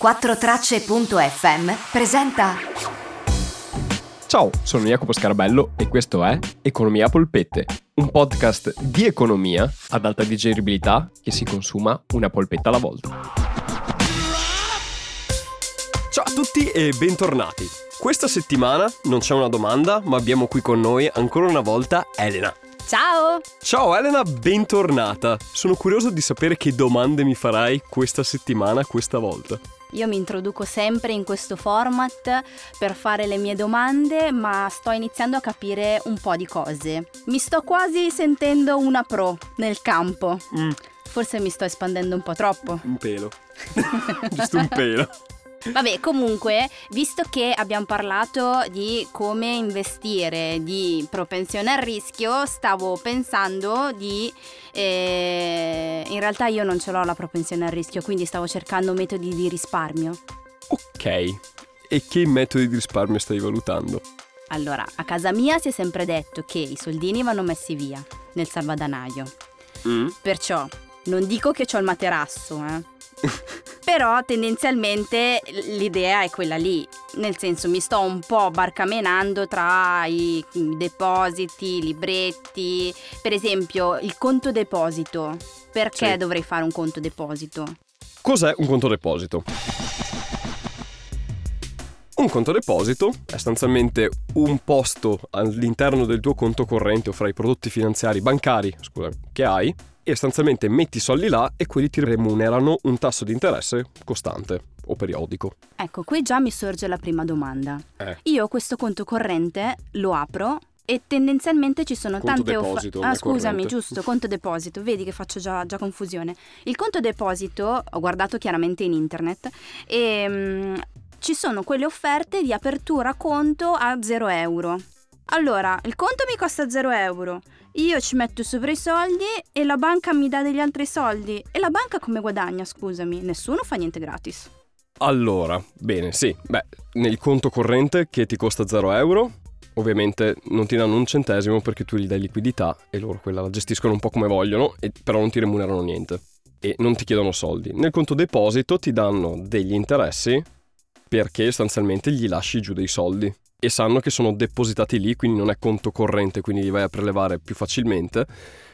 4Tracce.fm presenta. Ciao, sono Jacopo Scarabello e questo è Economia Polpette, un podcast di economia ad alta digeribilità che si consuma una polpetta alla volta. Ciao a tutti e bentornati. Questa settimana non c'è una domanda, ma abbiamo qui con noi ancora una volta Elena. Ciao! Ciao Elena, bentornata. Sono curioso di sapere che domande mi farai questa settimana, questa volta. Io mi introduco sempre in questo format per fare le mie domande, ma sto iniziando a capire un po' di cose. Mi sto quasi sentendo una pro nel campo. Mm, Forse mi sto espandendo un po' troppo. un pelo. Giusto un pelo. Vabbè, comunque, visto che abbiamo parlato di come investire, di propensione al rischio, stavo pensando di... eh, in realtà io non ce l'ho la propensione al rischio, quindi stavo cercando metodi di risparmio. Ok. E che metodi di risparmio stai valutando? Allora, a casa mia si è sempre detto che i soldini vanno messi via nel salvadanaio. Mm? Perciò non dico che ho il materasso, eh. Però tendenzialmente l'idea è quella lì, nel senso mi sto un po' barcamenando tra i depositi, i libretti, per esempio il conto deposito. Perché Sì. dovrei fare un conto deposito? Cos'è un conto deposito? Un conto deposito è sostanzialmente un posto all'interno del tuo conto corrente o fra i prodotti finanziari bancari scusa, che hai e sostanzialmente metti i soldi là e quelli ti remunerano un tasso di interesse costante o periodico. Ecco, qui già mi sorge la prima domanda. Eh. Io questo conto corrente lo apro e tendenzialmente ci sono Conto tante deposito, Ah, scusami, corrente. giusto, conto deposito. Vedi che faccio già, già confusione. Il conto deposito, ho guardato chiaramente in internet, e mm, ci sono quelle offerte di apertura conto a 0 euro. Allora, il conto mi costa 0 euro. Io ci metto sopra i soldi e la banca mi dà degli altri soldi. E la banca come guadagna, scusami? Nessuno fa niente gratis. Allora, bene, sì, beh, nel conto corrente che ti costa 0 euro, ovviamente non ti danno un centesimo perché tu gli dai liquidità e loro quella la gestiscono un po' come vogliono, e- però non ti remunerano niente e non ti chiedono soldi. Nel conto deposito ti danno degli interessi perché sostanzialmente gli lasci giù dei soldi e sanno che sono depositati lì, quindi non è conto corrente, quindi li vai a prelevare più facilmente,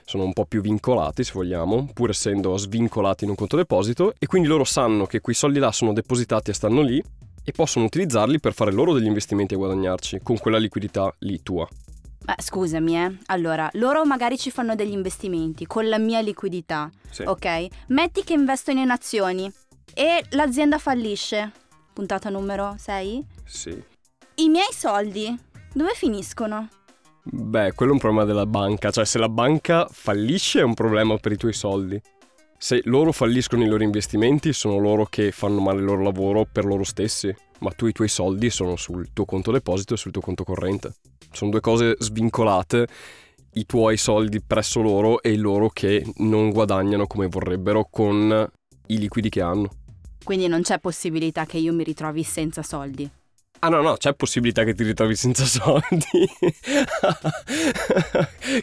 sono un po' più vincolati se vogliamo, pur essendo svincolati in un conto deposito e quindi loro sanno che quei soldi là sono depositati e stanno lì e possono utilizzarli per fare loro degli investimenti e guadagnarci con quella liquidità lì tua. Ma scusami, eh. Allora, loro magari ci fanno degli investimenti con la mia liquidità, Sì. ok? Metti che investono in azioni e l'azienda fallisce. Puntata numero 6. Sì. I miei soldi dove finiscono? Beh, quello è un problema della banca, cioè se la banca fallisce è un problema per i tuoi soldi. Se loro falliscono i loro investimenti sono loro che fanno male il loro lavoro per loro stessi, ma tu i tuoi soldi sono sul tuo conto deposito e sul tuo conto corrente. Sono due cose svincolate, i tuoi soldi presso loro e loro che non guadagnano come vorrebbero con i liquidi che hanno. Quindi non c'è possibilità che io mi ritrovi senza soldi. Ah no, no, c'è possibilità che ti ritrovi senza soldi.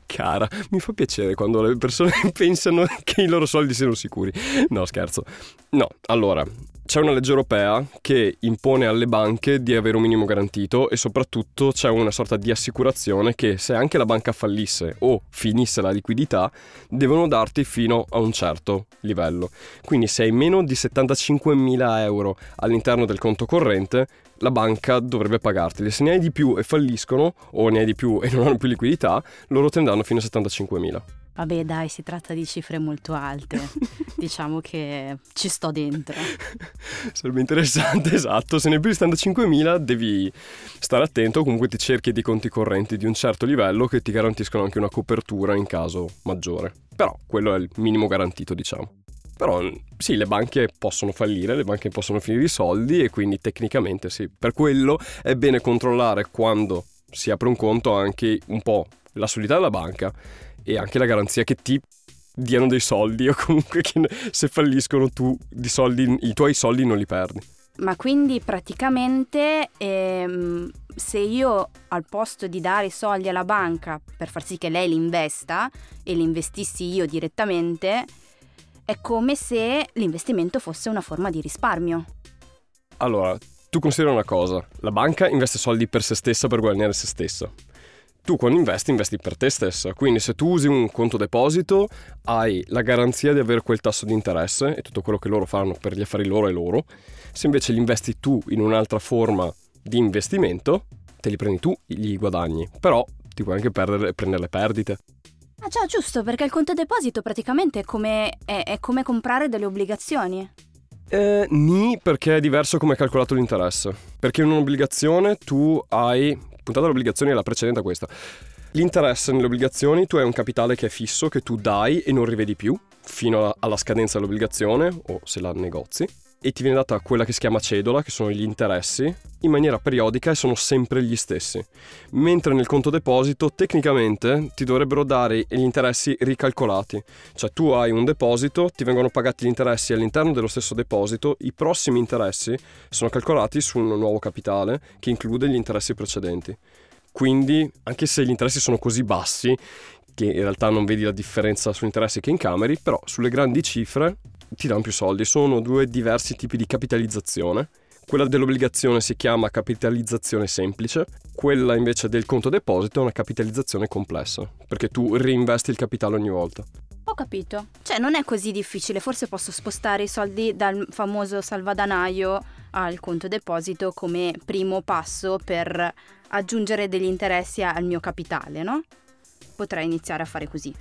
Cara, mi fa piacere quando le persone pensano che i loro soldi siano sicuri. No, scherzo. No, allora, c'è una legge europea che impone alle banche di avere un minimo garantito e soprattutto c'è una sorta di assicurazione che se anche la banca fallisse o finisse la liquidità, devono darti fino a un certo livello. Quindi se hai meno di 75.000 euro all'interno del conto corrente, la banca dovrebbe pagarteli. Se ne hai di più e falliscono, o ne hai di più e non hanno più liquidità, loro te ne danno fino a 75.000. Vabbè, dai, si tratta di cifre molto alte. diciamo che ci sto dentro. Sarebbe interessante, esatto. Se ne più di 75.000 devi stare attento, comunque ti cerchi di conti correnti di un certo livello che ti garantiscono anche una copertura in caso maggiore. Però quello è il minimo garantito, diciamo. Però sì, le banche possono fallire, le banche possono finire i soldi e quindi tecnicamente sì. Per quello è bene controllare quando si apre un conto anche un po' la solidità della banca e anche la garanzia che ti diano dei soldi o comunque che se falliscono tu di soldi, i tuoi soldi non li perdi. Ma quindi praticamente ehm, se io al posto di dare i soldi alla banca per far sì che lei li investa e li investissi io direttamente, è come se l'investimento fosse una forma di risparmio. Allora, tu considera una cosa, la banca investe soldi per se stessa per guadagnare se stessa. Tu quando investi, investi per te stessa, quindi se tu usi un conto deposito hai la garanzia di avere quel tasso di interesse e tutto quello che loro fanno per gli affari loro è loro. Se invece li investi tu in un'altra forma di investimento, te li prendi tu i guadagni, però ti puoi anche perdere, prendere le perdite. Ah già, giusto, perché il conto deposito praticamente è come, è, è come comprare delle obbligazioni. Eh, ni perché è diverso come è calcolato l'interesse. Perché in un'obbligazione tu hai... Puntata dell'obbligazione è la precedente a questa. L'interesse nelle obbligazioni tu hai un capitale che è fisso, che tu dai e non rivedi più fino alla scadenza dell'obbligazione o se la negozi e ti viene data quella che si chiama cedola, che sono gli interessi, in maniera periodica e sono sempre gli stessi. Mentre nel conto deposito tecnicamente ti dovrebbero dare gli interessi ricalcolati. Cioè tu hai un deposito, ti vengono pagati gli interessi all'interno dello stesso deposito, i prossimi interessi sono calcolati su un nuovo capitale che include gli interessi precedenti. Quindi, anche se gli interessi sono così bassi, che in realtà non vedi la differenza sugli interessi che in cameri, però sulle grandi cifre ti danno più soldi. Sono due diversi tipi di capitalizzazione. Quella dell'obbligazione si chiama capitalizzazione semplice, quella invece del conto deposito è una capitalizzazione complessa, perché tu reinvesti il capitale ogni volta. Ho capito. Cioè non è così difficile, forse posso spostare i soldi dal famoso salvadanaio al conto deposito come primo passo per aggiungere degli interessi al mio capitale, no? Potrei iniziare a fare così.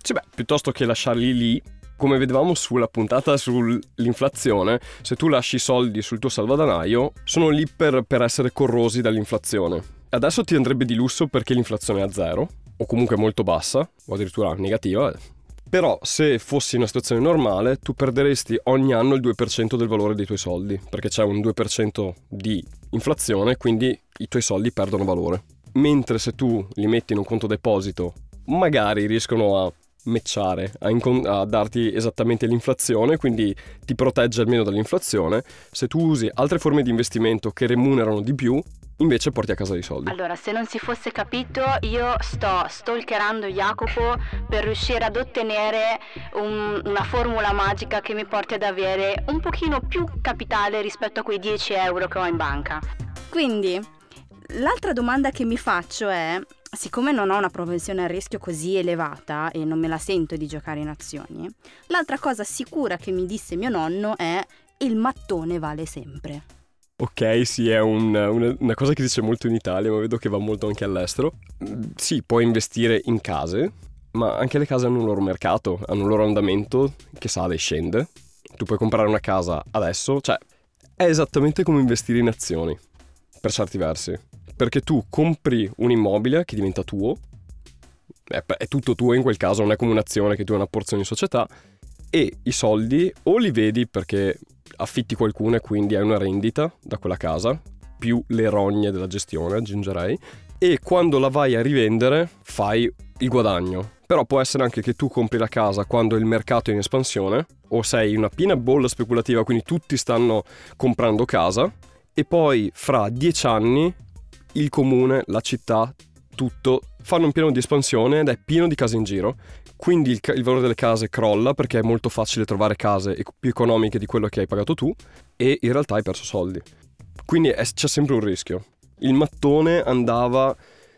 Sì, beh, piuttosto che lasciarli lì come vedevamo sulla puntata sull'inflazione, se tu lasci i soldi sul tuo salvadanaio, sono lì per, per essere corrosi dall'inflazione. Adesso ti andrebbe di lusso perché l'inflazione è a zero, o comunque molto bassa, o addirittura negativa. Però se fossi in una situazione normale, tu perderesti ogni anno il 2% del valore dei tuoi soldi, perché c'è un 2% di inflazione, quindi i tuoi soldi perdono valore. Mentre se tu li metti in un conto deposito, magari riescono a matchare, a, incon- a, darti esattamente l'inflazione, quindi ti protegge almeno dall'inflazione. Se tu usi altre forme di investimento che remunerano di più, invece porti a casa dei soldi. Allora, se non si fosse capito, io sto stalkerando Jacopo per riuscire ad ottenere un, una formula magica che mi porti ad avere un pochino più capitale rispetto a quei 10 euro che ho in banca. Quindi, l'altra domanda che mi faccio è siccome non ho una propensione al rischio così elevata e non me la sento di giocare in azioni, l'altra cosa sicura che mi disse mio nonno è il mattone vale sempre. Ok, sì, è un, una, una, cosa che si dice molto in Italia, ma vedo che va molto anche all'estero. Mm, sì, puoi investire in case, ma anche le case hanno un loro mercato, hanno un loro andamento che sale e scende. Tu puoi comprare una casa adesso, cioè è esattamente come investire in azioni, per certi versi perché tu compri un immobile che diventa tuo, è, tutto tuo in quel caso, non è come un'azione che tu hai una porzione in società, e i soldi o li vedi perché affitti qualcuno e quindi hai una rendita da quella casa, più le rogne della gestione aggiungerei, e quando la vai a rivendere fai il guadagno. Però può essere anche che tu compri la casa quando il mercato è in espansione o sei in una piena bolla speculativa, quindi tutti stanno comprando casa e poi fra dieci anni il comune, la città, tutto fanno un piano di espansione ed è pieno di case in giro. Quindi il, il, valore delle case crolla perché è molto facile trovare case più economiche di quello che hai pagato tu e in realtà hai perso soldi. Quindi è, c'è sempre un rischio. Il mattone andava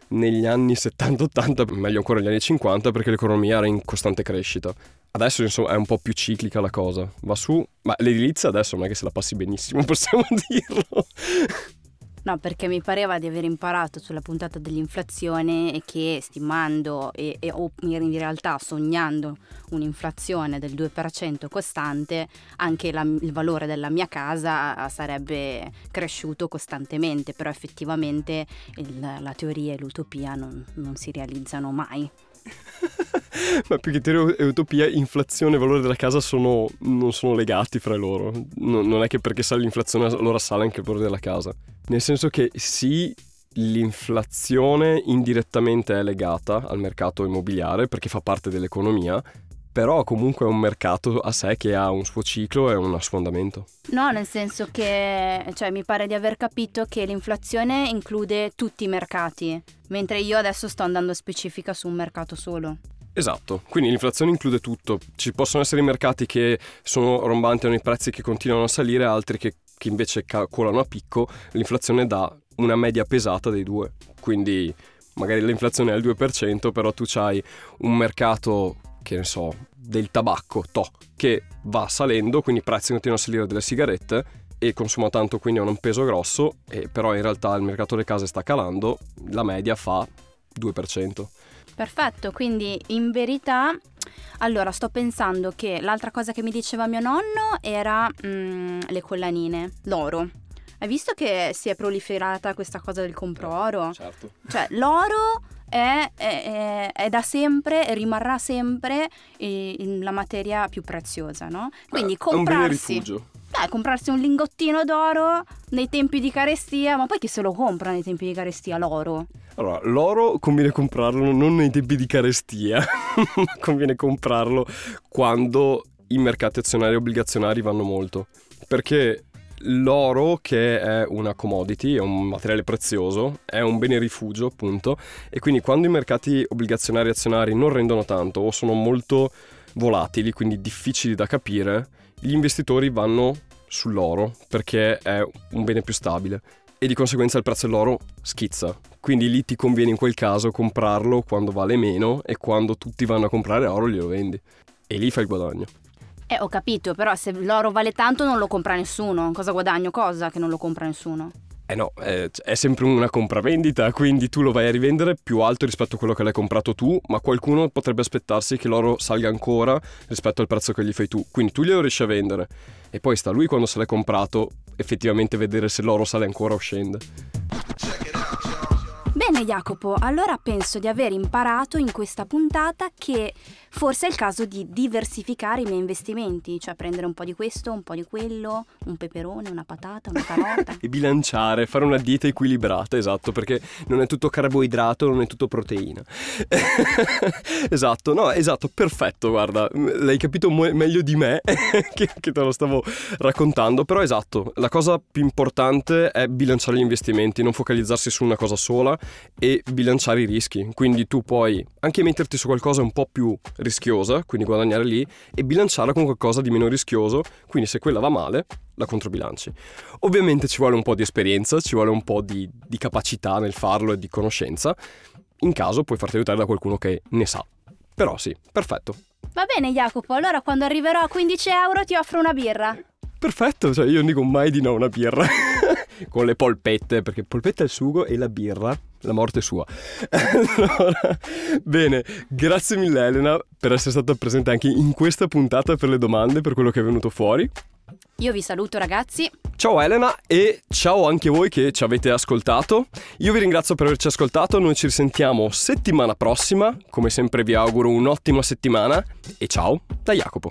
negli anni 70-80, meglio ancora negli anni 50 perché l'economia era in costante crescita. Adesso insomma è un po' più ciclica la cosa, va su, ma l'edilizia adesso non è che se la passi benissimo, possiamo dirlo. No, perché mi pareva di aver imparato sulla puntata dell'inflazione e che stimando e, e, o in realtà sognando un'inflazione del 2% costante, anche la, il valore della mia casa sarebbe cresciuto costantemente, però effettivamente il, la teoria e l'utopia non, non si realizzano mai. Ma più che teoria e utopia, inflazione e valore della casa sono, non sono legati fra loro. No, non è che perché sale l'inflazione allora sale anche il valore della casa. Nel senso che sì, l'inflazione indirettamente è legata al mercato immobiliare perché fa parte dell'economia, però comunque è un mercato a sé che ha un suo ciclo e un suo andamento. No, nel senso che cioè, mi pare di aver capito che l'inflazione include tutti i mercati, mentre io adesso sto andando specifica su un mercato solo. Esatto, quindi l'inflazione include tutto. Ci possono essere mercati che sono rombanti, hanno i prezzi che continuano a salire, altri che che invece calcolano a picco, l'inflazione dà una media pesata dei due. Quindi magari l'inflazione è al 2%, però tu hai un mercato, che ne so, del tabacco, to, che va salendo, quindi i prezzi continuano a salire delle sigarette e consuma tanto, quindi hanno un peso grosso, e però in realtà il mercato delle case sta calando, la media fa 2%. Perfetto, quindi in verità, allora sto pensando che l'altra cosa che mi diceva mio nonno era mm, le collanine, l'oro. Hai visto che si è proliferata questa cosa del compro oro? Certo. Cioè, l'oro è, è, è, da sempre e rimarrà sempre la materia più preziosa, no? Quindi comprarsi... È un bene rifugio. Dai, comprarsi un lingottino d'oro nei tempi di carestia, ma poi chi se lo compra nei tempi di carestia l'oro? Allora, l'oro conviene comprarlo non nei tempi di carestia, conviene comprarlo quando i mercati azionari e obbligazionari vanno molto. Perché l'oro, che è una commodity, è un materiale prezioso, è un bene rifugio, appunto, e quindi quando i mercati obbligazionari e azionari non rendono tanto o sono molto volatili, quindi difficili da capire, gli investitori vanno sull'oro perché è un bene più stabile e di conseguenza il prezzo dell'oro schizza. Quindi lì ti conviene in quel caso comprarlo quando vale meno e quando tutti vanno a comprare oro glielo vendi. E lì fai il guadagno. Eh, ho capito, però se l'oro vale tanto non lo compra nessuno. Cosa guadagno? Cosa che non lo compra nessuno? Eh no, è, è sempre una compravendita, quindi tu lo vai a rivendere più alto rispetto a quello che l'hai comprato tu, ma qualcuno potrebbe aspettarsi che l'oro salga ancora rispetto al prezzo che gli fai tu. Quindi tu glielo riesci a vendere. E poi sta lui quando se l'è comprato effettivamente vedere se l'oro sale ancora o scende. Bene Jacopo, allora penso di aver imparato in questa puntata che forse è il caso di diversificare i miei investimenti, cioè prendere un po' di questo, un po' di quello, un peperone, una patata, una carota. e bilanciare, fare una dieta equilibrata, esatto, perché non è tutto carboidrato, non è tutto proteina. esatto, no, esatto, perfetto, guarda, l'hai capito mo- meglio di me che, che te lo stavo raccontando, però esatto, la cosa più importante è bilanciare gli investimenti, non focalizzarsi su una cosa sola e bilanciare i rischi. Quindi tu puoi anche metterti su qualcosa un po' più rischiosa, quindi guadagnare lì, e bilanciarla con qualcosa di meno rischioso, quindi se quella va male, la controbilanci. Ovviamente ci vuole un po' di esperienza, ci vuole un po' di, di capacità nel farlo e di conoscenza. In caso puoi farti aiutare da qualcuno che ne sa. Però sì, perfetto. Va bene Jacopo, allora quando arriverò a 15 euro ti offro una birra. Perfetto, cioè io non dico mai di no a una birra. Con le polpette, perché polpetta è il sugo e la birra la morte sua. allora, bene, grazie mille Elena per essere stata presente anche in questa puntata per le domande, per quello che è venuto fuori. Io vi saluto ragazzi. Ciao Elena e ciao anche voi che ci avete ascoltato. Io vi ringrazio per averci ascoltato, noi ci risentiamo settimana prossima, come sempre vi auguro un'ottima settimana e ciao da Jacopo.